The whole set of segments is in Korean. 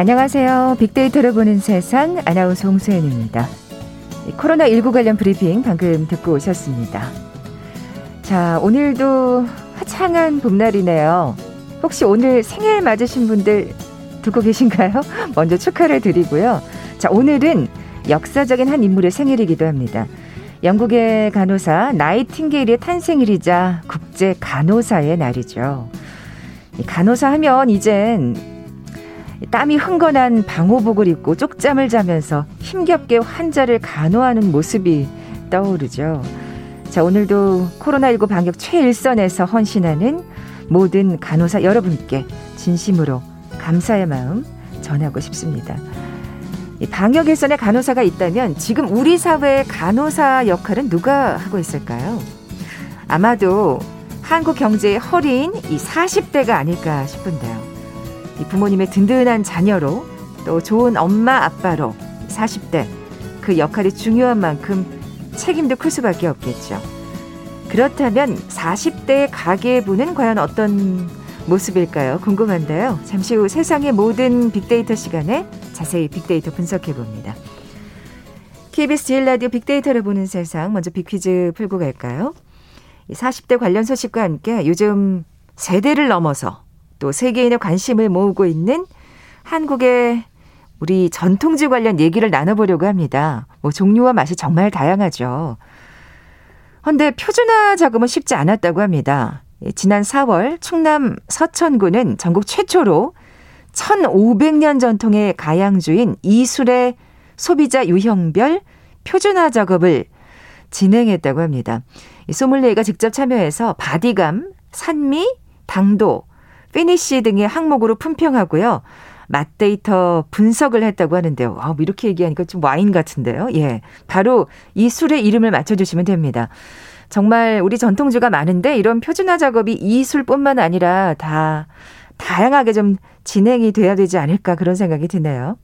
안녕하세요. 빅데이터를 보는 세상 아나운서 홍수연입니다. 코로나19 관련 브리핑 방금 듣고 오셨습니다. 자, 오늘도 화창한 봄날이네요. 혹시 오늘 생일 맞으신 분들 듣고 계신가요? 먼저 축하를 드리고요. 자, 오늘은 역사적인 한 인물의 생일이기도 합니다. 영국의 간호사 나이팅게일의 탄생일이자 국제 간호사의 날이죠. 간호사 하면 이젠 땀이 흥건한 방호복을 입고 쪽잠을 자면서 힘겹게 환자를 간호하는 모습이 떠오르죠. 자, 오늘도 코로나19 방역 최일선에서 헌신하는 모든 간호사 여러분께 진심으로 감사의 마음 전하고 싶습니다. 방역 일선에 간호사가 있다면 지금 우리 사회의 간호사 역할은 누가 하고 있을까요? 아마도 한국 경제의 허리인 이 40대가 아닐까 싶은데요. 부모님의 든든한 자녀로 또 좋은 엄마 아빠로 40대 그 역할이 중요한 만큼 책임도 클 수밖에 없겠죠. 그렇다면 40대의 가계부는 과연 어떤 모습일까요? 궁금한데요. 잠시 후 세상의 모든 빅데이터 시간에 자세히 빅데이터 분석해 봅니다. KBS 제일 라디오 빅데이터를 보는 세상 먼저 빅퀴즈 풀고 갈까요? 40대 관련 소식과 함께 요즘 세대를 넘어서 또 세계인의 관심을 모으고 있는 한국의 우리 전통주 관련 얘기를 나눠보려고 합니다. 뭐 종류와 맛이 정말 다양하죠. 그런데 표준화 작업은 쉽지 않았다고 합니다. 예, 지난 4월 충남 서천군은 전국 최초로 1500년 전통의 가양주인 이술의 소비자 유형별 표준화 작업을 진행했다고 합니다. 소믈리에가 직접 참여해서 바디감, 산미, 당도, 피니쉬 등의 항목으로 품평하고요. 맛데이터 분석을 했다고 하는데요. 아, 뭐 이렇게 얘기하니까 좀 와인 같은데요. 예. 바로 이 술의 이름을 맞춰주시면 됩니다. 정말 우리 전통주가 많은데 이런 표준화 작업이 이 술뿐만 아니라 다 다양하게 좀 진행이 돼야 되지 않을까 그런 생각이 드네요.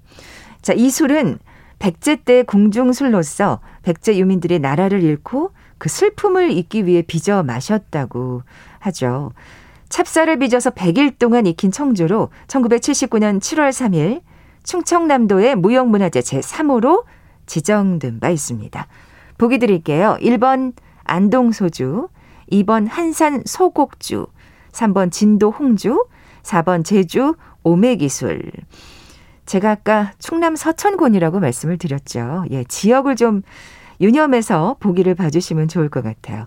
자, 이 술은 백제 때 궁중술로서 백제 유민들의 나라를 잃고 그 슬픔을 잊기 위해 빚어 마셨다고 하죠. 찹쌀을 빚어서 100일 동안 익힌 청주로 1979년 7월 3일 충청남도의 무형문화재 제3호로 지정된 바 있습니다. 보기 드릴게요. 1번 안동소주, 2번 한산 소곡주, 3번 진도 홍주, 4번 제주 오메기술. 제가 아까 충남 서천군이라고 말씀을 드렸죠. 예, 지역을 좀 유념해서 보기를 봐주시면 좋을 것 같아요.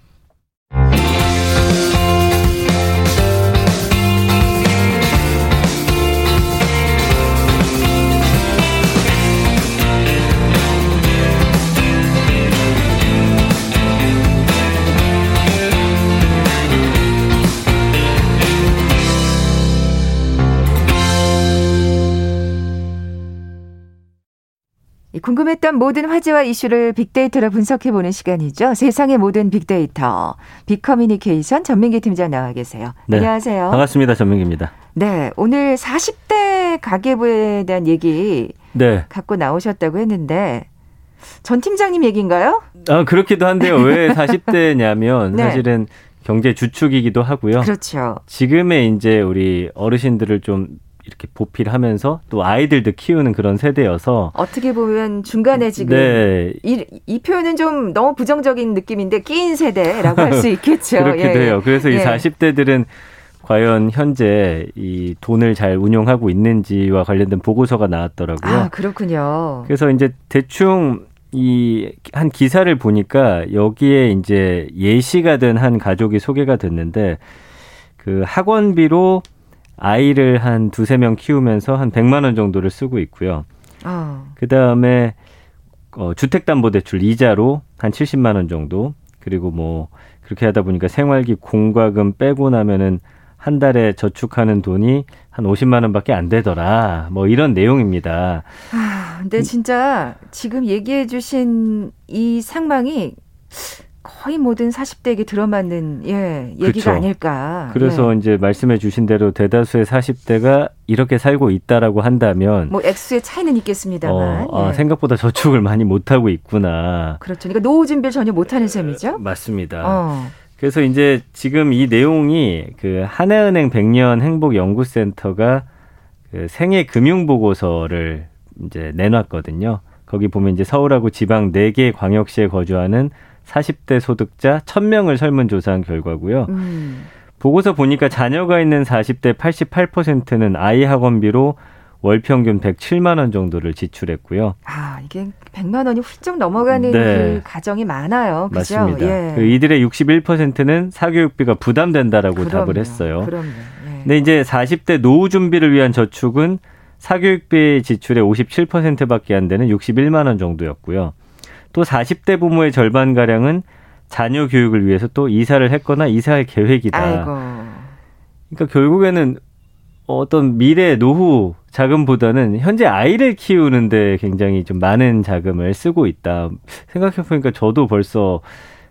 궁금했던 모든 화제와 이슈를 빅데이터로 분석해보는 시간이죠. 세상의 모든 빅데이터. 빅커뮤니케이션 전민기 팀장 나와 계세요. 네. 안녕하세요. 반갑습니다. 전민기입니다. 네. 오늘 40대 가계부에 대한 얘기 네. 갖고 나오셨다고 했는데 전 팀장님 얘기인가요? 아, 그렇기도 한데요. 왜 40대냐면 네. 사실은 경제 주축이기도 하고요. 그렇죠. 지금의 이제 우리 어르신들을 좀 이렇게 보필하면서 또 아이들도 키우는 그런 세대여서 어떻게 보면 중간에 지금 네. 이, 이 표현은 좀 너무 부정적인 느낌인데 끼인 세대라고 할 수 있겠죠. 그렇기도 예. 해요. 그래서 예. 이 40대들은 과연 현재 이 돈을 잘 운용하고 있는지와 관련된 보고서가 나왔더라고요. 아, 그렇군요. 그래서 이제 대충 이 한 기사를 보니까 여기에 이제 예시가 된 한 가족이 소개가 됐는데 그 학원비로 아이를 한 두세 명 키우면서 한 100만 원 정도를 쓰고 있고요. 어. 그다음에 어, 주택담보대출 이자로 한 70만 원 정도. 그리고 뭐 그렇게 하다 보니까 생활비 공과금 빼고 나면은 한 달에 저축하는 돈이 한 50만 원밖에 안 되더라. 뭐 이런 내용입니다. 아, 근데 진짜 지금 얘기해 주신 이 상황이 거의 모든 40대에게 들어맞는 예, 얘기가 그쵸. 아닐까. 그래서 예. 이제 말씀해 주신 대로 대다수의 40대가 이렇게 살고 있다라고 한다면 뭐 액수의 차이는 있겠습니다만 어, 아, 예. 생각보다 저축을 많이 못 하고 있구나. 그렇죠. 그러니까 노후 준비를 전혀 못 하는 셈이죠. 맞습니다. 어. 그래서 이제 지금 이 내용이 그 하나은행 백년 행복 연구센터가 그 생애 금융 보고서를 이제 내놨거든요. 거기 보면 이제 서울하고 지방 4개 광역시에 거주하는 40대 소득자 1000명을 설문조사한 결과고요. 음. 보고서 보니까 자녀가 있는 40대 88%는 아이 학원비로 월 평균 107만 원 정도를 지출했고요. 아, 이게 100만 원이 훌쩍 넘어가는 네. 그 가정이 많아요. 그죠? 맞습니다. 예. 그 이들의 61%는 사교육비가 부담된다라고 그럼요. 답을 했어요. 그럼요. 예. 근데 이제 40대 노후 준비를 위한 저축은 사교육비 지출의 57%밖에 안 되는 61만 원 정도였고요. 또 40대 부모의 절반 가량은 자녀 교육을 위해서 또 이사를 했거나 이사할 계획이다. 아이고. 그러니까 결국에는 어떤 미래 노후 자금보다는 현재 아이를 키우는데 굉장히 좀 많은 자금을 쓰고 있다. 생각해 보니까 저도 벌써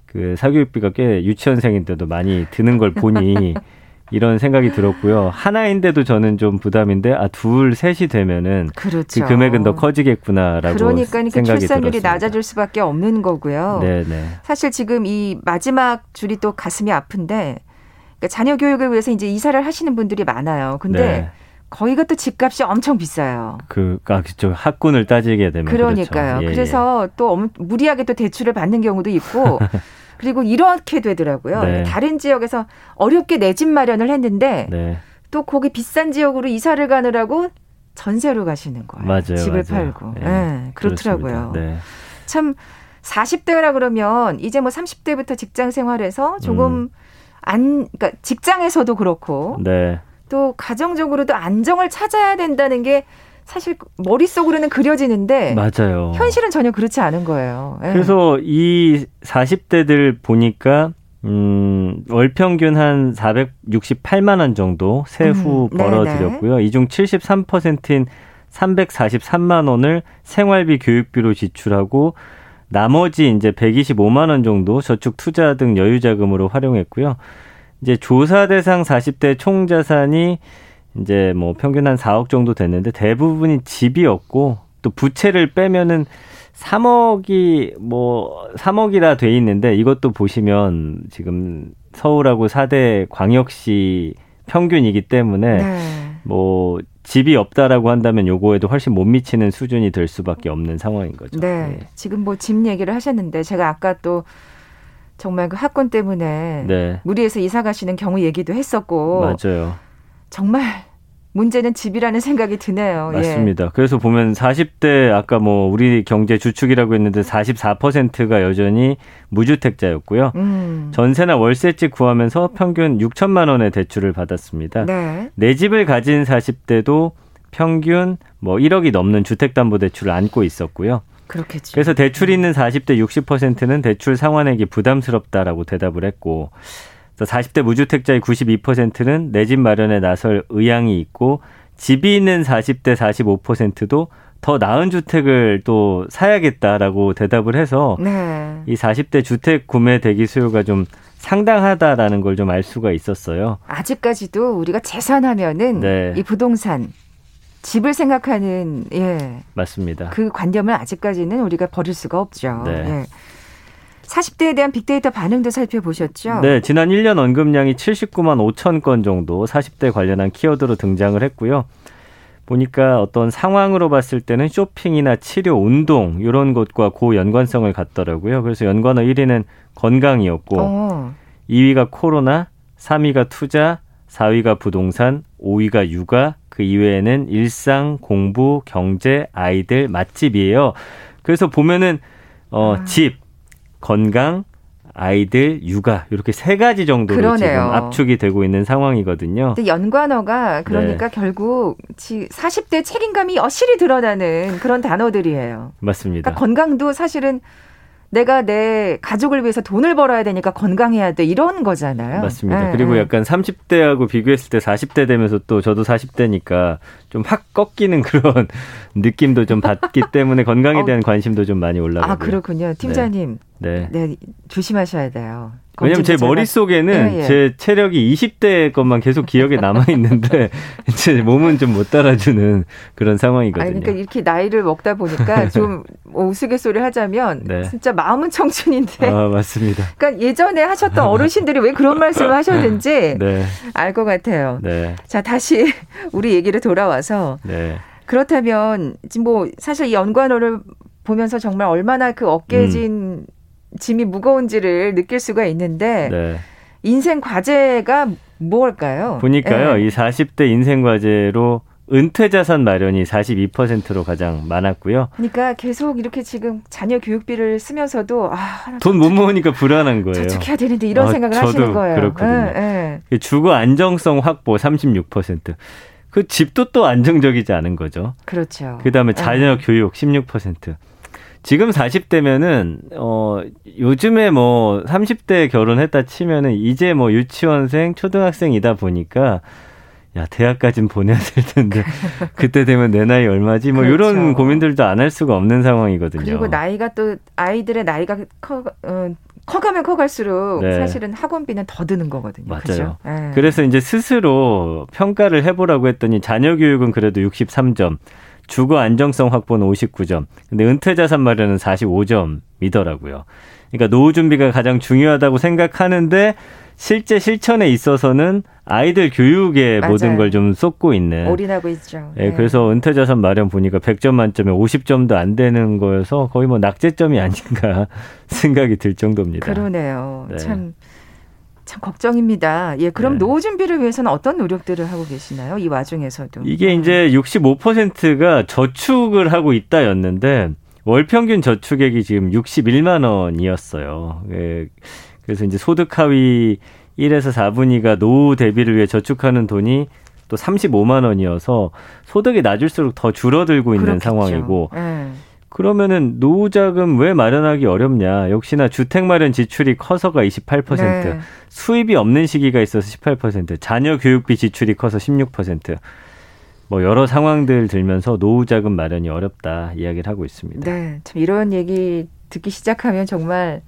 그 사교육비가 꽤 유치원생인데도 많이 드는 걸 보니 이런 생각이 들었고요. 하나인데도 저는 좀 부담인데 아 둘 셋이 되면은 그렇죠. 그 금액은 더 커지겠구나라고 그러니까 생각이 출산율이 낮아질 수밖에 없는 거고요. 네네. 사실 지금 이 마지막 줄이 또 가슴이 아픈데 그러니까 자녀 교육을 위해서 이제 이사를 하시는 분들이 많아요. 근데 네. 거기가 또 집값이 엄청 비싸요. 그, 아, 그죠. 학군을 따지게 되면. 그러니까요. 그렇죠. 예, 그래서 예. 또 무리하게 또 대출을 받는 경우도 있고 그리고 이렇게 되더라고요. 네. 다른 지역에서 어렵게 내 집 마련을 했는데 네. 또 거기 비싼 지역으로 이사를 가느라고 전세로 가시는 거예요. 맞아요. 집을 맞아요. 팔고. 네, 네 그렇더라고요. 네. 참 40대라 그러면 이제 뭐 30대부터 직장 생활에서 조금 음. 안 그러니까 직장에서도 그렇고 네. 또 가정적으로도 안정을 찾아야 된다는 게 사실 머릿속으로는 그려지는데 맞아요. 현실은 전혀 그렇지 않은 거예요. 네. 그래서 이 40대들 보니까 음, 월 평균 한 468만 원 정도 세후 음, 벌어들였고요. 이 중 73%인 343만 원을 생활비 교육비로 지출하고 나머지 이제 125만 원 정도 저축 투자 등 여유 자금으로 활용했고요. 이제 조사 대상 40대 총 자산이 이제 뭐 평균 한 4억 정도 됐는데 대부분이 집이었고 또 부채를 빼면은 3억이 뭐 3억이라 돼 있는데 이것도 보시면 지금 서울하고 4대 광역시 평균이기 때문에 네. 뭐 집이 없다라고 한다면 요거에도 훨씬 못 미치는 수준이 될 수밖에 없는 상황인 거죠. 네. 네. 지금 뭐 집 얘기를 하셨는데 제가 아까 또 정말 그 학권 때문에 네. 무리해서 이사 가시는 경우 얘기도 했었고 맞아요. 정말 문제는 집이라는 생각이 드네요. 예. 맞습니다. 예. 그래서 보면 40대 아까 뭐 우리 경제 주축이라고 했는데 44%가 여전히 무주택자였고요. 음. 전세나 월세집 구하면서 평균 6천만 원의 대출을 받았습니다. 네. 내 집을 가진 40대도 평균 뭐 1억이 넘는 주택담보대출을 안고 있었고요. 그렇겠죠. 그래서 대출이 있는 40대 60%는 대출 상환액이 부담스럽다라고 대답을 했고 40대 무주택자의 92%는 내 집 마련에 나설 의향이 있고 집이 있는 40대 45%도 더 나은 주택을 또 사야겠다라고 대답을 해서 네. 이 40대 주택 구매 대기 수요가 좀 상당하다라는 걸 좀 알 수가 있었어요. 아직까지도 우리가 재산하면은 네. 이 부동산 집을 생각하는 예 맞습니다. 그 관념을 아직까지는 우리가 버릴 수가 없죠. 네. 예. 40대에 대한 빅데이터 반응도 살펴보셨죠? 네, 지난 1년 언급량이 79만 5천 건 정도 40대 관련한 키워드로 등장을 했고요. 보니까 어떤 상황으로 봤을 때는 쇼핑이나 치료, 운동 이런 것과 고 연관성을 갖더라고요. 그래서 연관어 1위는 건강이었고 어. 2위가 코로나, 3위가 투자, 4위가 부동산, 5위가 육아, 그 이외에는 일상, 공부, 경제, 아이들, 맛집이에요. 그래서 보면은 어, 아. 집, 건강, 아이들, 육아 이렇게 세 가지 정도로 그러네요. 지금 압축이 되고 있는 상황이거든요. 근데 연관어가 그러니까 네. 결국 40대 책임감이 여실히 드러나는 그런 단어들이에요. 맞습니다. 그러니까 건강도 사실은 내가 내 가족을 위해서 돈을 벌어야 되니까 건강해야 돼 이런 거잖아요. 맞습니다. 네, 그리고 네. 약간 30대하고 비교했을 때 40대 되면서 또 저도 40대니까 좀 확 꺾이는 그런 느낌도 좀 받기 때문에 건강에 어. 대한 어, 관심도 좀 많이 올라가고. 아 그렇군요, 팀장님. 네. 네. 네 조심하셔야 돼요. 왜냐면 제 머릿속에는 예, 예. 제 체력이 20대 것만 계속 기억에 남아 있는데 제 몸은 좀 못 따라주는 그런 상황이거든요. 아니, 그러니까 이렇게 나이를 먹다 보니까 좀 우스갯소리 하자면 네. 진짜 마음은 청춘인데. 아, 맞습니다. 그러니까 예전에 하셨던 어르신들이 왜 그런 말씀을 하셨는지 네. 알것 같아요. 네. 자, 다시 우리 얘기를 돌아와서 네. 그렇다면 지금 뭐 사실 이 연관어를 보면서 정말 얼마나 그 어깨진 음. 짐이 무거운지를 느낄 수가 있는데 네. 인생 과제가 뭘까요? 보니까요. 네. 이 40대 인생 과제로 은퇴 자산 마련이 42%로 가장 많았고요. 그러니까 계속 이렇게 지금 자녀 교육비를 쓰면서도 아, 돈못 모으니까 불안한 거예요. 저축해야 되는데 이런 아, 생각을 하시는 거예요. 그렇거든요. 네, 네. 주거 안정성 확보 36%. 그 집도 또 안정적이지 않은 거죠. 그렇죠. 그다음에 자녀 교육 16%. 지금 40대면은 어 요즘에 뭐 30대 결혼했다 치면은 이제 뭐 유치원생, 초등학생이다 보니까 야 대학까진 보내야 될 텐데 그때 되면 내 나이 얼마지 뭐 그렇죠. 이런 고민들도 안 할 수가 없는 상황이거든요. 그리고 나이가 또 아이들의 나이가 커 어, 커가면 커갈수록 네. 사실은 학원비는 더 드는 거거든요. 맞아요. 네. 그래서 이제 스스로 평가를 해보라고 했더니 자녀 교육은 그래도 63점, 주거 안정성 확보는 59점. 근데 은퇴 자산 마련은 45점이더라고요. 그러니까 노후 준비가 가장 중요하다고 생각하는데 실제 실천에 있어서는 아이들 교육에 맞아요. 모든 걸 좀 쏟고 있는 올인하고 있죠. 예, 네. 그래서 은퇴 자산 마련 보니까 100점 만점에 50점도 안 되는 거여서 거의 뭐 낙제점이 아닌가 생각이 들 정도입니다. 그러네요. 네. 참 참 걱정입니다. 예, 그럼 네. 노후 준비를 위해서는 어떤 노력들을 하고 계시나요? 이 와중에서도. 이게 음. 이제 65%가 저축을 하고 있다였는데 월 평균 저축액이 지금 61만 원이었어요. 예, 그래서 이제 소득 하위 1에서 4분위가 노후 대비를 위해 저축하는 돈이 또 35만 원이어서 소득이 낮을수록 더 줄어들고 있는 그렇겠죠. 상황이고 네. 그러면은 노후자금 왜 마련하기 어렵냐? 역시나 주택 마련 지출이 커서가 28%, 네. 수입이 없는 시기가 있어서 18%, 자녀 교육비 지출이 커서 16%. 뭐 여러 상황들 들면서 노후자금 마련이 어렵다 이야기를 하고 있습니다. 네, 참 이런 얘기 듣기 시작하면 정말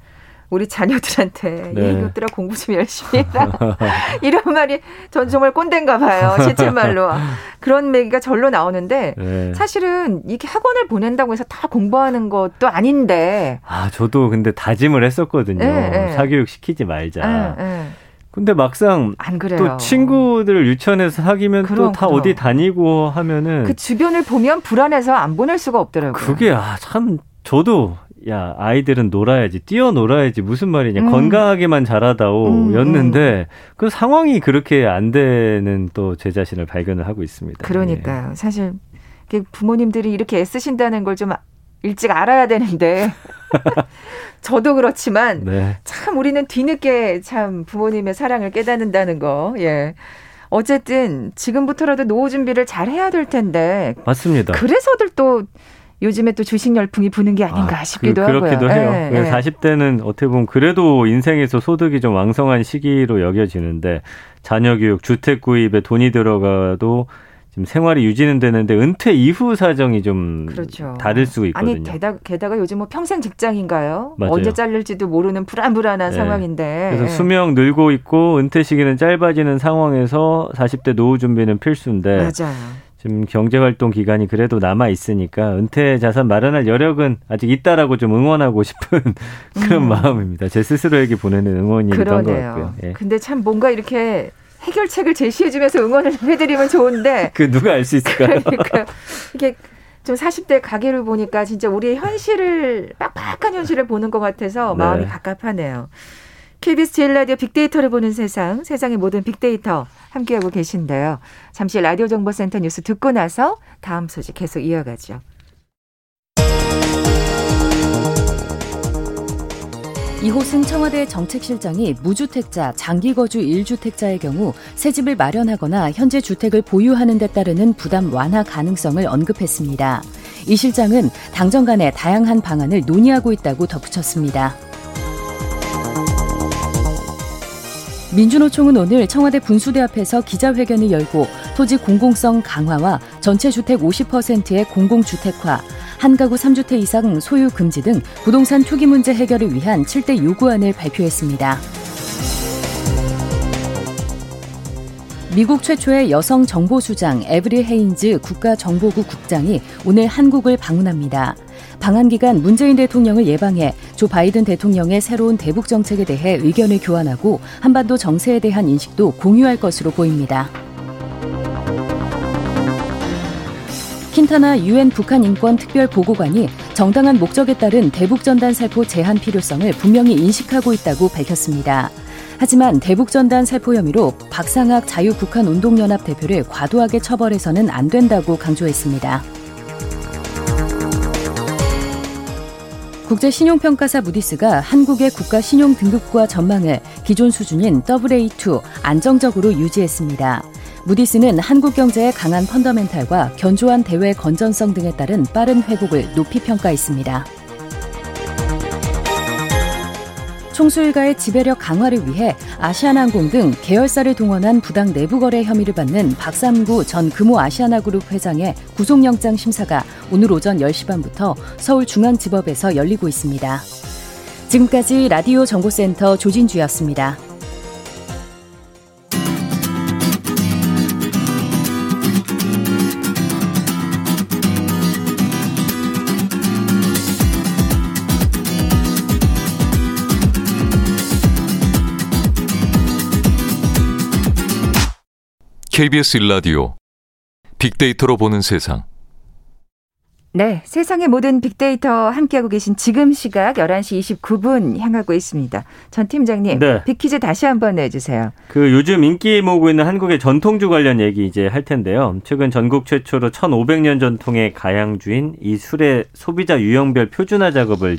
우리 자녀들한테 네. 이것들아 공부 좀 열심히 해라. 이런 말이 전 정말 꼰대인가 봐요. 실제말로. 그런 얘기가 절로 나오는데 네. 사실은 이게 학원을 보낸다고 해서 다 공부하는 것도 아닌데. 아, 저도 근데 다짐을 했었거든요. 네, 네. 사교육 시키지 말자. 네, 네. 근데 막상 또 친구들 유치원에서 사귀면 또 다 어디 다니고 하면은 그 주변을 보면 불안해서 안 보낼 수가 없더라고요. 그게 아 참 저도 야 아이들은 놀아야지 뛰어 놀아야지 무슨 말이냐 음. 건강하게만 자라다오였는데 음, 음. 그 상황이 그렇게 안 되는 또 제 자신을 발견을 하고 있습니다. 그러니까요. 예. 사실 부모님들이 이렇게 애쓰신다는 걸 좀 일찍 알아야 되는데 저도 그렇지만 네. 참 우리는 뒤늦게 참 부모님의 사랑을 깨닫는다는 거. 예. 어쨌든 지금부터라도 노후 준비를 잘 해야 될 텐데. 맞습니다. 그래서들 또 요즘에 또 주식 열풍이 부는 게 아닌가 아, 싶기도 그, 그렇기도 하고요. 해요. 네, 40대는 어떻게 보면 그래도 인생에서 소득이 좀 왕성한 시기로 여겨지는데 자녀 교육, 주택 구입에 돈이 들어가도 지금 생활이 유지는 되는데 은퇴 이후 사정이 좀 그렇죠. 다를 수 있거든요. 아니 게다가, 게다가 요즘 뭐 평생 직장인가요? 맞아요. 언제 잘릴지도 모르는 불안불안한 네. 상황인데. 그래서 수명 늘고 있고 은퇴 시기는 짧아지는 상황에서 40대 노후 준비는 필수인데 맞아요. 지금 경제활동 기간이 그래도 남아 있으니까 은퇴 자산 마련할 여력은 아직 있다라고 좀 응원하고 싶은 그런 음. 마음입니다. 제 스스로에게 보내는 응원이기도 한것 같고요. 예. 근데 참 뭔가 이렇게 해결책을 제시해주면서 응원을 해드리면 좋은데 그 누가 알 수 있을까요? 그러니까 이게 좀 40대 가게를 보니까 진짜 우리의 현실을 빡빡한 현실을 보는 것 같아서 네. 마음이 갑갑하네요. KBS 제일 라디오 빅데이터를 보는 세상, 세상의 모든 빅데이터 함께하고 계신데요. 잠시 라디오 정보센터 뉴스 듣고 나서 다음 소식 계속 이어가죠. 이곳은 청와대 정책실장이 무주택자, 장기거주 1주택자의 경우 새 집을 마련하거나 현재 주택을 보유하는 데 따르는 부담 완화 가능성을 언급했습니다. 이 실장은 당정 간에 다양한 방안을 논의하고 있다고 덧붙였습니다. 민주노총은 오늘 청와대 분수대 앞에서 기자회견을 열고 토지 공공성 강화와 전체 주택 50%의 공공주택화, 한 가구 3주택 이상 소유 금지 등 부동산 투기 문제 해결을 위한 7대 요구안을 발표했습니다. 미국 최초의 여성 정보수장 에브리 헤인즈 국가정보국 국장이 오늘 한국을 방문합니다. 방한 기간 문재인 대통령을 예방해 조 바이든 대통령의 새로운 대북 정책에 대해 의견을 교환하고 한반도 정세에 대한 인식도 공유할 것으로 보입니다. 킨타나 유엔 북한 인권 특별 보고관이 정당한 목적에 따른 대북 전단 살포 제한 필요성을 분명히 인식하고 있다고 밝혔습니다. 하지만 대북 전단 살포 혐의로 박상학 자유북한 운동연합 대표를 과도하게 처벌해서는 안 된다고 강조했습니다. 국제신용평가사 무디스가 한국의 국가 신용 등급과 전망을 기존 수준인 AA2 안정적으로 유지했습니다. 무디스는 한국 경제의 강한 펀더멘탈과 견조한 대외 건전성 등에 따른 빠른 회복을 높이 평가했습니다. 총수 일가의 지배력 강화를 위해 아시아나항공 등 계열사를 동원한 부당 내부 거래 혐의를 받는 박삼구 전 금호 아시아나그룹 회장의 구속영장 심사가 오늘 오전 10시 반부터 서울중앙지법에서 열리고 있습니다. 지금까지 라디오 정보센터 조진주였습니다. KBS 일라디오 빅데이터로 보는 세상. 네, 세상의 모든 빅데이터 함께하고 계신 지금 시각 11시 29분 향하고 있습니다. 전 팀장님, 네. 빅퀴즈 다시 한번 내주세요. 그 요즘 인기 모으고 있는 한국의 전통주 관련 얘기 이제 할 텐데요. 최근 전국 최초로 1500년 전통의 가양주인 이 술의 소비자 유형별 표준화 작업을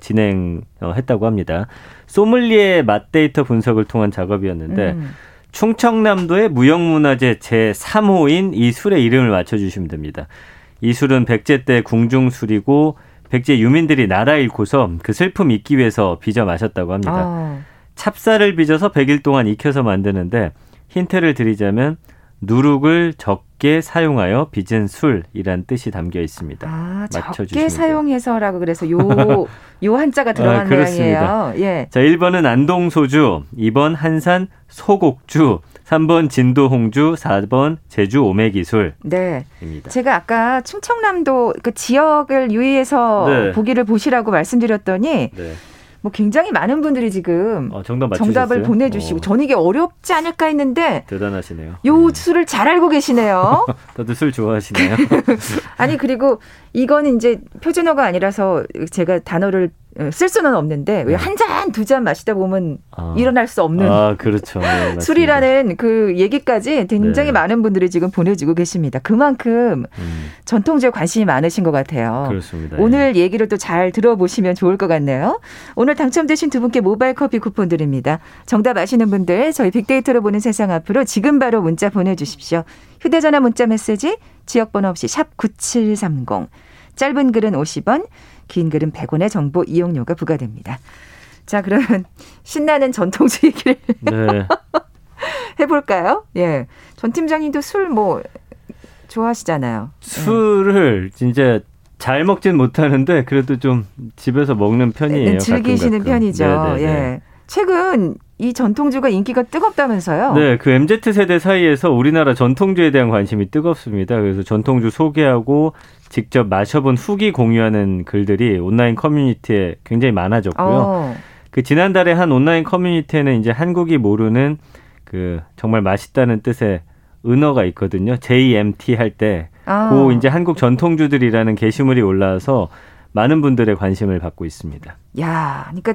진행했다고 합니다. 소믈리에 맛 데이터 분석을 통한 작업이었는데 음. 충청남도의 무형문화재 제3호인 이 술의 이름을 맞춰주시면 됩니다. 이 술은 백제 때 궁중술이고 백제 유민들이 나라 잃고서 그 슬픔 잊기 위해서 빚어 마셨다고 합니다. 아. 찹쌀을 빚어서 100일 동안 익혀서 만드는데 힌트를 드리자면 누룩을 적게 사용하여 빚은 술이란 뜻이 담겨 있습니다. 아, 적게 사용해서라고 그래서 요, 요 한자가 들어간 아, 모양이에요. 예. 자, 1번은 안동소주, 2번 한산 소곡주, 3번 진도홍주, 4번 제주 오메기술. 네. 입니다. 제가 아까 충청남도 그 지역을 유의해서 네. 보기를 보시라고 말씀드렸더니 네. 뭐 굉장히 많은 분들이 지금 어, 정답 정답을 보내주시고 어. 저는 이게 어렵지 않을까 했는데 대단하시네요. 요 네. 술을 잘 알고 계시네요. 다들 술 좋아하시나요? 아니 그리고 이거는 이제 표준어가 아니라서 제가 단어를 어, 쓸 수는 없는데 왜 한 잔 두잔 잔 마시다 보면 아. 일어날 수 없는 아, 그렇죠. 네, 술이라는 그 얘기까지 굉장히 네. 많은 분들이 지금 보내주고 계십니다. 그만큼 음. 전통주에 관심이 많으신 것 같아요. 그렇습니다. 오늘 예. 얘기를 또 잘 들어보시면 좋을 것 같네요. 오늘 당첨되신 두 분께 모바일 커피 쿠폰 드립니다. 정답 아시는 분들 저희 빅데이터로 보는 세상 앞으로 지금 바로 문자 보내주십시오. 휴대전화 문자 메시지 지역번호 없이 샵 9730 짧은 글은 50원 긴 글은 100원의 정보 이용료가 부과됩니다. 자, 그러면 신나는 전통주 얘기를 네. 해볼까요? 예. 전 팀장님도 술 뭐 좋아하시잖아요. 술을 진짜 잘 먹진 못하는데 그래도 좀 집에서 먹는 편이에요. 네, 즐기시는 가끔, 가끔. 편이죠. 네네네. 예. 최근 이 전통주가 인기가 뜨겁다면서요? 네, 그 MZ 세대 사이에서 우리나라 전통주에 대한 관심이 뜨겁습니다. 그래서 전통주 소개하고 직접 마셔본 후기 공유하는 글들이 온라인 커뮤니티에 굉장히 많아졌고요. 어. 그 지난달에 한 온라인 커뮤니티에는 이제 한국이 모르는 그 정말 맛있다는 뜻의 은어가 있거든요. JMT 할 때, 아. 그 이제 한국 전통주들이라는 게시물이 올라와서 많은 분들의 관심을 받고 있습니다. 야, 그러니까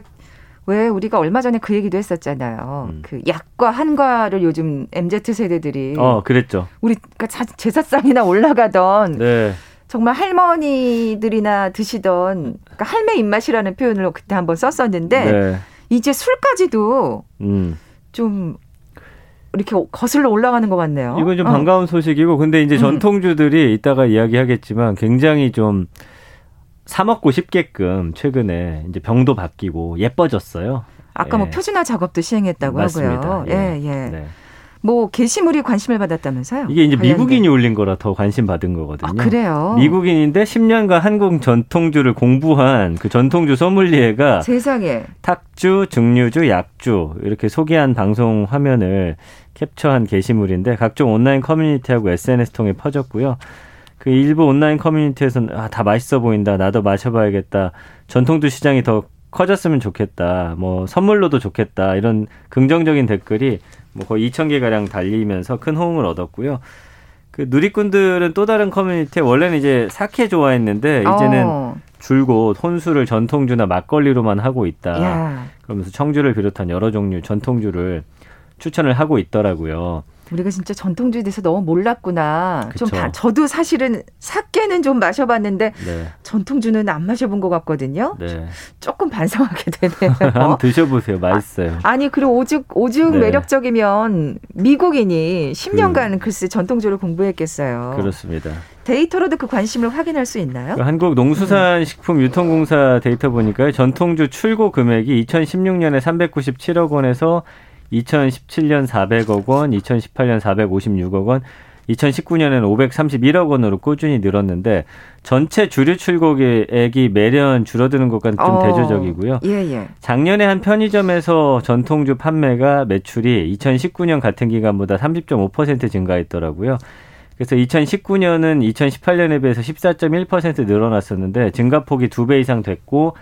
왜 우리가 얼마 전에 그 얘기도 했었잖아요. 음. 그 약과 한과를 요즘 MZ 세대들이 어, 그랬죠. 우리 그러니까 제사상이나 올라가던 네. 정말 할머니들이나 드시던 그러니까 할매 입맛이라는 표현을 그때 한번 썼었는데 네. 이제 술까지도 음. 좀 이렇게 거슬러 올라가는 것 같네요. 이건 좀 어. 반가운 소식이고, 근데 이제 음. 전통주들이 이따가 이야기하겠지만 굉장히 좀 사 먹고 싶게끔 최근에 이제 병도 바뀌고 예뻐졌어요. 아까 뭐 예. 표준화 작업도 시행했다고 맞습니다. 하고요. 예, 예. 네. 뭐 게시물이 관심을 받았다면서요? 이게 이제 관련된. 미국인이 올린 거라 더 관심 받은 거거든요. 아, 그래요. 미국인인데 10년간 한국 전통주를 공부한 그 전통주 소믈리에가 세상에. 탁주, 증류주, 약주 이렇게 소개한 방송 화면을 캡처한 게시물인데 각종 온라인 커뮤니티하고 SNS 통해 퍼졌고요. 그 일부 온라인 커뮤니티에서는 아, 다 맛있어 보인다. 나도 마셔봐야겠다. 전통주 시장이 더 커졌으면 좋겠다. 뭐 선물로도 좋겠다. 이런 긍정적인 댓글이 뭐 거의 2천 개 가량 달리면서 큰 호응을 얻었고요. 그 누리꾼들은 또 다른 커뮤니티에 원래는 이제 사케 좋아했는데 이제는 어. 줄곧 혼수를 전통주나 막걸리로만 하고 있다. 야, 그러면서 청주를 비롯한 여러 종류 전통주를 추천을 하고 있더라고요. 우리가 진짜 전통주에 대해서 너무 몰랐구나. 좀 그쵸. 다, 저도 사실은 사케는 좀 마셔봤는데 네, 전통주는 안 마셔본 것 같거든요. 네. 조금 반성하게 되네요. 한번 드셔보세요. 맛있어요. 아 니 그리고 오죽 오죽 네. 매력적이면 미국인이 10년간 글쎄 전통주를 공부했겠어요. 그렇습니다. 데이터로도 그 관심을 확인할 수 있나요? 그 한국 농수산식품유통공사 데이터 보니까요. 전통주 출고 금액이 2016년에 397억 원에서 2017년 400억 원, 2018년 456억 원, 2019년에는 531억 원으로 꾸준히 늘었는데 전체 주류 출고액이 매년 줄어드는 것과 좀 어, 대조적이고요. 예, 예. 작년에 한 편의점에서 전통주 판매가 매출이 2019년 같은 기간보다 30.5% 증가했더라고요. 그래서 2019년은 2018년에 비해서 14.1% 늘어났었는데 증가폭이 두 배 이상 됐고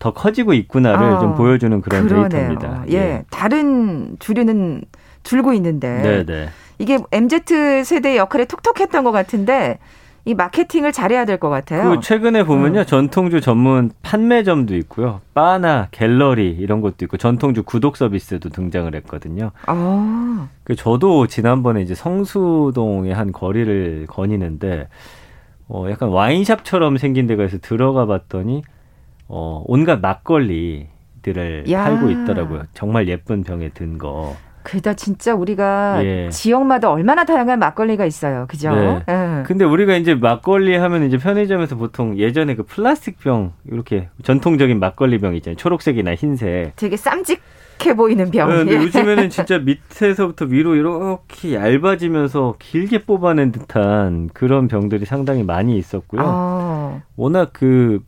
더 커지고 있구나를 아, 좀 보여주는 그런 그러네요. 데이터입니다. 예. 다른 주류는 줄고 있는데 네, 네. 이게 MZ 세대의 역할이 톡톡했던 것 같은데 이 마케팅을 잘해야 될 것 같아요. 그 최근에 보면요 음. 전통주 전문 판매점도 있고요, 바나 갤러리 이런 것도 있고 전통주 구독 서비스도 등장을 했거든요. 아, 그 저도 지난번에 이제 성수동의 한 거리를 거니는데 어 약간 와인샵처럼 생긴 데가 있어 들어가 봤더니 어 온갖 막걸리들을 야. 팔고 있더라고요. 정말 예쁜 병에 든 거. 그다 진짜 우리가 예. 지역마다 얼마나 다양한 막걸리가 있어요. 그죠? 네. 예. 근데 우리가 이제 막걸리 하면 이제 편의점에서 보통 예전에 그 플라스틱 병 이렇게 전통적인 막걸리 병 있잖아요. 초록색이나 흰색. 되게 쌈직해 보이는 병. 네, 근데 예. 요즘에는 진짜 밑에서부터 위로 이렇게 얇아지면서 길게 뽑아낸 듯한 그런 병들이 상당히 많이 있었고요. 아, 워낙 그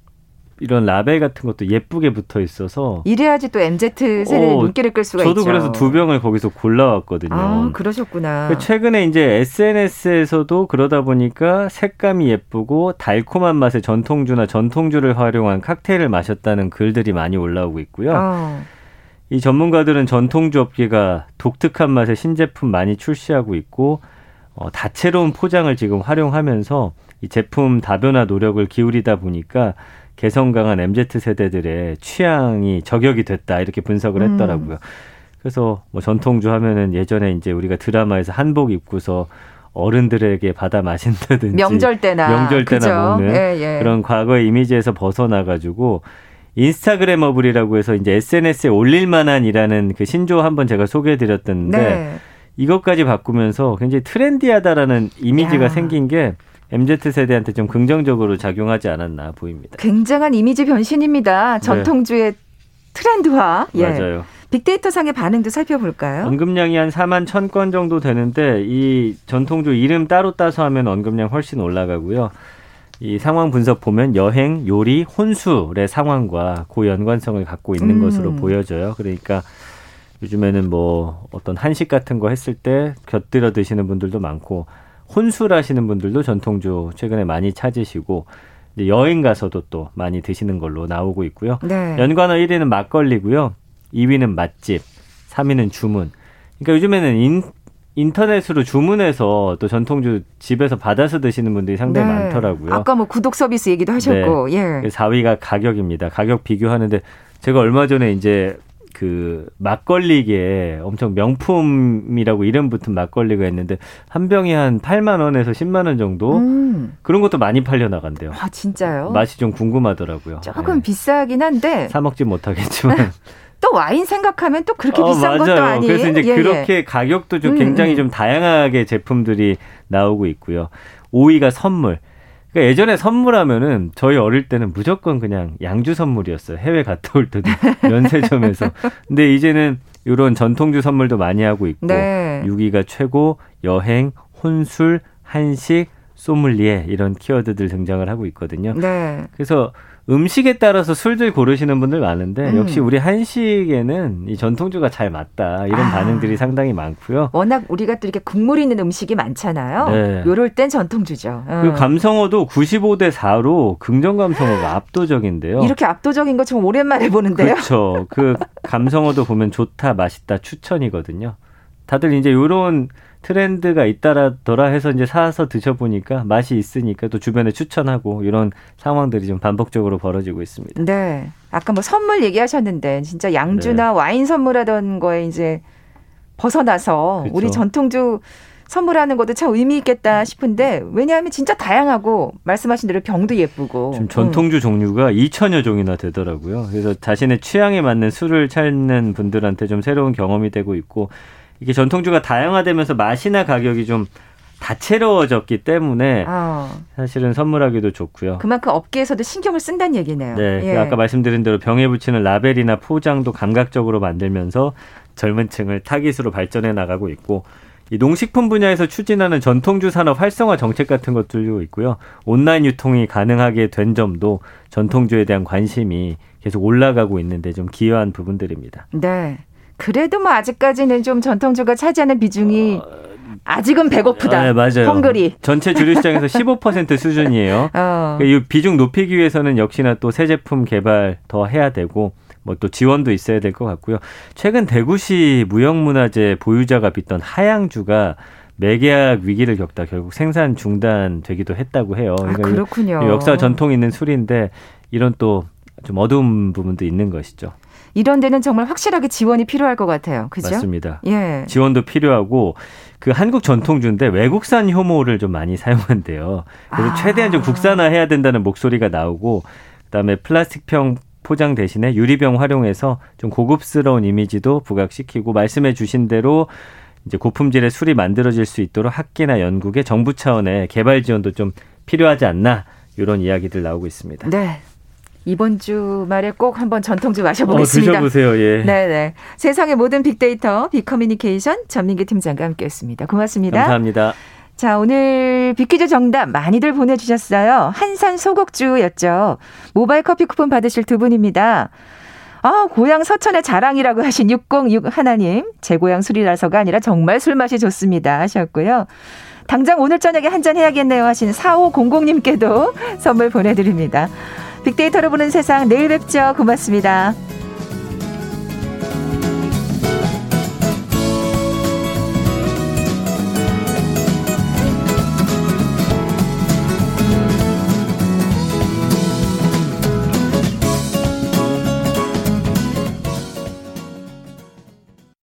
이런 라벨 같은 것도 예쁘게 붙어 있어서 이래야지 또 MZ 세대의 어, 눈길을 끌 수가 저도 있죠. 그래서 두 병을 거기서 골라왔거든요. 아, 그러셨구나. 그 최근에 이제 SNS에서도 그러다 보니까 색감이 예쁘고 달콤한 맛의 전통주나 전통주를 활용한 칵테일을 마셨다는 글들이 많이 올라오고 있고요. 아, 이 전문가들은 전통주 업계가 독특한 맛의 신제품 많이 출시하고 있고 어, 다채로운 포장을 지금 활용하면서 이 제품 다변화 노력을 기울이다 보니까 개성 강한 MZ 세대들의 취향이 저격이 됐다 이렇게 분석을 음. 했더라고요. 그래서 뭐 전통주 하면은 예전에 이제 우리가 드라마에서 한복 입고서 어른들에게 받아 마신다든지 명절 때나 명절 때나 그죠? 먹는 예, 예. 그런 과거의 이미지에서 벗어나 가지고 인스타그래머블이라고 해서 이제 SNS에 올릴 만한이라는 그 신조 한번 제가 소개해 드렸던데 네. 이것까지 바꾸면서 굉장히 트렌디하다라는 이미지가 야. 생긴 게 MZ 세대한테 좀 긍정적으로 작용하지 않았나 보입니다. 굉장한 이미지 변신입니다. 전통주의 트렌드화. 예. 네. 맞아요. 빅데이터 상의 반응도 살펴볼까요? 언급량이 한 4만 1000건 정도 되는데 이 전통주 이름 따로 따서 하면 언급량 훨씬 올라가고요. 이 상황 분석 보면 여행, 요리, 혼술의 상황과 고 연관성을 갖고 있는 음. 것으로 보여져요. 그러니까 요즘에는 뭐 어떤 한식 같은 거 했을 때 곁들여 드시는 분들도 많고 혼술 하시는 분들도 전통주 최근에 많이 찾으시고 이제 여행 가서도 또 많이 드시는 걸로 나오고 있고요. 네. 연관어 1위는 막걸리고요. 2위는 맛집, 3위는 주문. 그러니까 요즘에는 인, 인터넷으로 주문해서 또 전통주 집에서 받아서 드시는 분들이 상당히 네. 많더라고요. 아까 뭐 구독 서비스 얘기도 하셨고, 예. 4위가 가격입니다. 가격 비교하는데 제가 얼마 전에 이제 그 막걸리계 엄청 명품이라고 이름 붙은 막걸리가 있는데 한 병이 한 8만 원에서 10만 원 정도 음. 그런 것도 많이 팔려 나간대요. 아, 진짜요? 맛이 좀 궁금하더라고요. 조금 네. 비싸긴 한데 사 먹지 못하겠지만 또 와인 생각하면 또 그렇게 어, 비싼 맞아요. 것도 아니에요. 그래서 이제 예, 그렇게 예. 가격도 좀 음, 굉장히 음. 좀 다양하게 제품들이 나오고 있고요. 5위가 선물. 그러니까 예전에 선물하면은 저희 어릴 때는 무조건 그냥 양주 선물이었어요. 해외 갔다 올 때도 면세점에서. 근데 이제는 이런 전통주 선물도 많이 하고 있고 네. 6위가 최고, 여행, 혼술, 한식, 소믈리에 이런 키워드들 등장을 하고 있거든요. 네. 그래서 음식에 따라서 술들 고르시는 분들 많은데 음. 역시 우리 한식에는 이 전통주가 잘 맞다 이런 아. 반응들이 상당히 많고요. 워낙 우리가 또 이렇게 국물 있는 음식이 많잖아요. 네. 요럴 땐 전통주죠. 그 음. 감성어도 95대 4로 긍정 감성어가 압도적인데요. 이렇게 압도적인 거 좀 오랜만에 보는데요. 그렇죠. 그 감성어도 보면 좋다, 맛있다, 추천이거든요. 다들 이제 요런 트렌드가 있다라더라 해서 이제 사서 드셔보니까 맛이 있으니까 또 주변에 추천하고 이런 상황들이 좀 반복적으로 벌어지고 있습니다. 네. 아까 뭐 선물 얘기하셨는데 진짜 양주나 네. 와인 선물하던 거에 이제 벗어나서 그렇죠. 우리 전통주 선물하는 것도 참 의미 있겠다 싶은데 왜냐하면 진짜 다양하고 말씀하신 대로 병도 예쁘고 지금 전통주 음. 종류가 2천여 종이나 되더라고요. 그래서 자신의 취향에 맞는 술을 찾는 분들한테 좀 새로운 경험이 되고 있고 이게 전통주가 다양화되면서 맛이나 가격이 좀 다채로워졌기 때문에 어. 사실은 선물하기도 좋고요. 그만큼 업계에서도 신경을 쓴다는 얘기네요. 네, 그 예. 아까 말씀드린 대로 병에 붙이는 라벨이나 포장도 감각적으로 만들면서 젊은 층을 타깃으로 발전해 나가고 있고 이 농식품 분야에서 추진하는 전통주 산업 활성화 정책 같은 것들도 있고요. 온라인 유통이 가능하게 된 점도 전통주에 대한 관심이 계속 올라가고 있는데 좀 기여한 부분들입니다. 네. 그래도 뭐 아직까지는 좀 전통주가 차지하는 비중이 어... 아직은 배고프다. 네, 맞아요. 헝그리. 전체 주류 시장에서 15% 수준이에요. 어. 이 비중 높이기 위해서는 역시나 또 새 제품 개발 더 해야 되고 뭐 또 지원도 있어야 될 것 같고요. 최근 대구시 무형문화재 보유자가 빚던 하양주가 매계약 위기를 겪다 결국 생산 중단되기도 했다고 해요. 아, 그러니까 아, 그렇군요. 역사 전통 있는 술인데 이런 또 좀 어두운 부분도 있는 것이죠. 이런 데는 정말 확실하게 지원이 필요할 것 같아요. 그죠? 맞습니다. 예. 지원도 필요하고 그 한국 전통주인데 외국산 효모를 좀 많이 사용한대요. 그래서 아. 최대한 좀 국산화해야 된다는 목소리가 나오고 그다음에 플라스틱병 포장 대신에 유리병 활용해서 좀 고급스러운 이미지도 부각시키고 말씀해 주신 대로 이제 고품질의 술이 만들어질 수 있도록 학계나 연구계 정부 차원의 개발 지원도 좀 필요하지 않나 이런 이야기들 나오고 있습니다. 네. 이번 주말에 꼭 한번 전통주 마셔보겠습니다. 어, 드셔보세요. 예. 네네. 세상의 모든 빅데이터 빅커뮤니케이션 전민기 팀장과 함께했습니다. 고맙습니다. 감사합니다. 자, 오늘 빅퀴즈 정답 많이들 보내주셨어요. 한산 소곡주였죠. 모바일 커피 쿠폰 받으실 두 분입니다. 아, 고향 서천의 자랑이라고 하신 606 하나님. 제 고향 술이라서가 아니라 정말 술 맛이 좋습니다. 하셨고요. 당장 오늘 저녁에 한 잔 해야겠네요 하신 4500님께도 선물 보내드립니다. 빅데이터로 보는 세상 내일 뵙죠. 고맙습니다.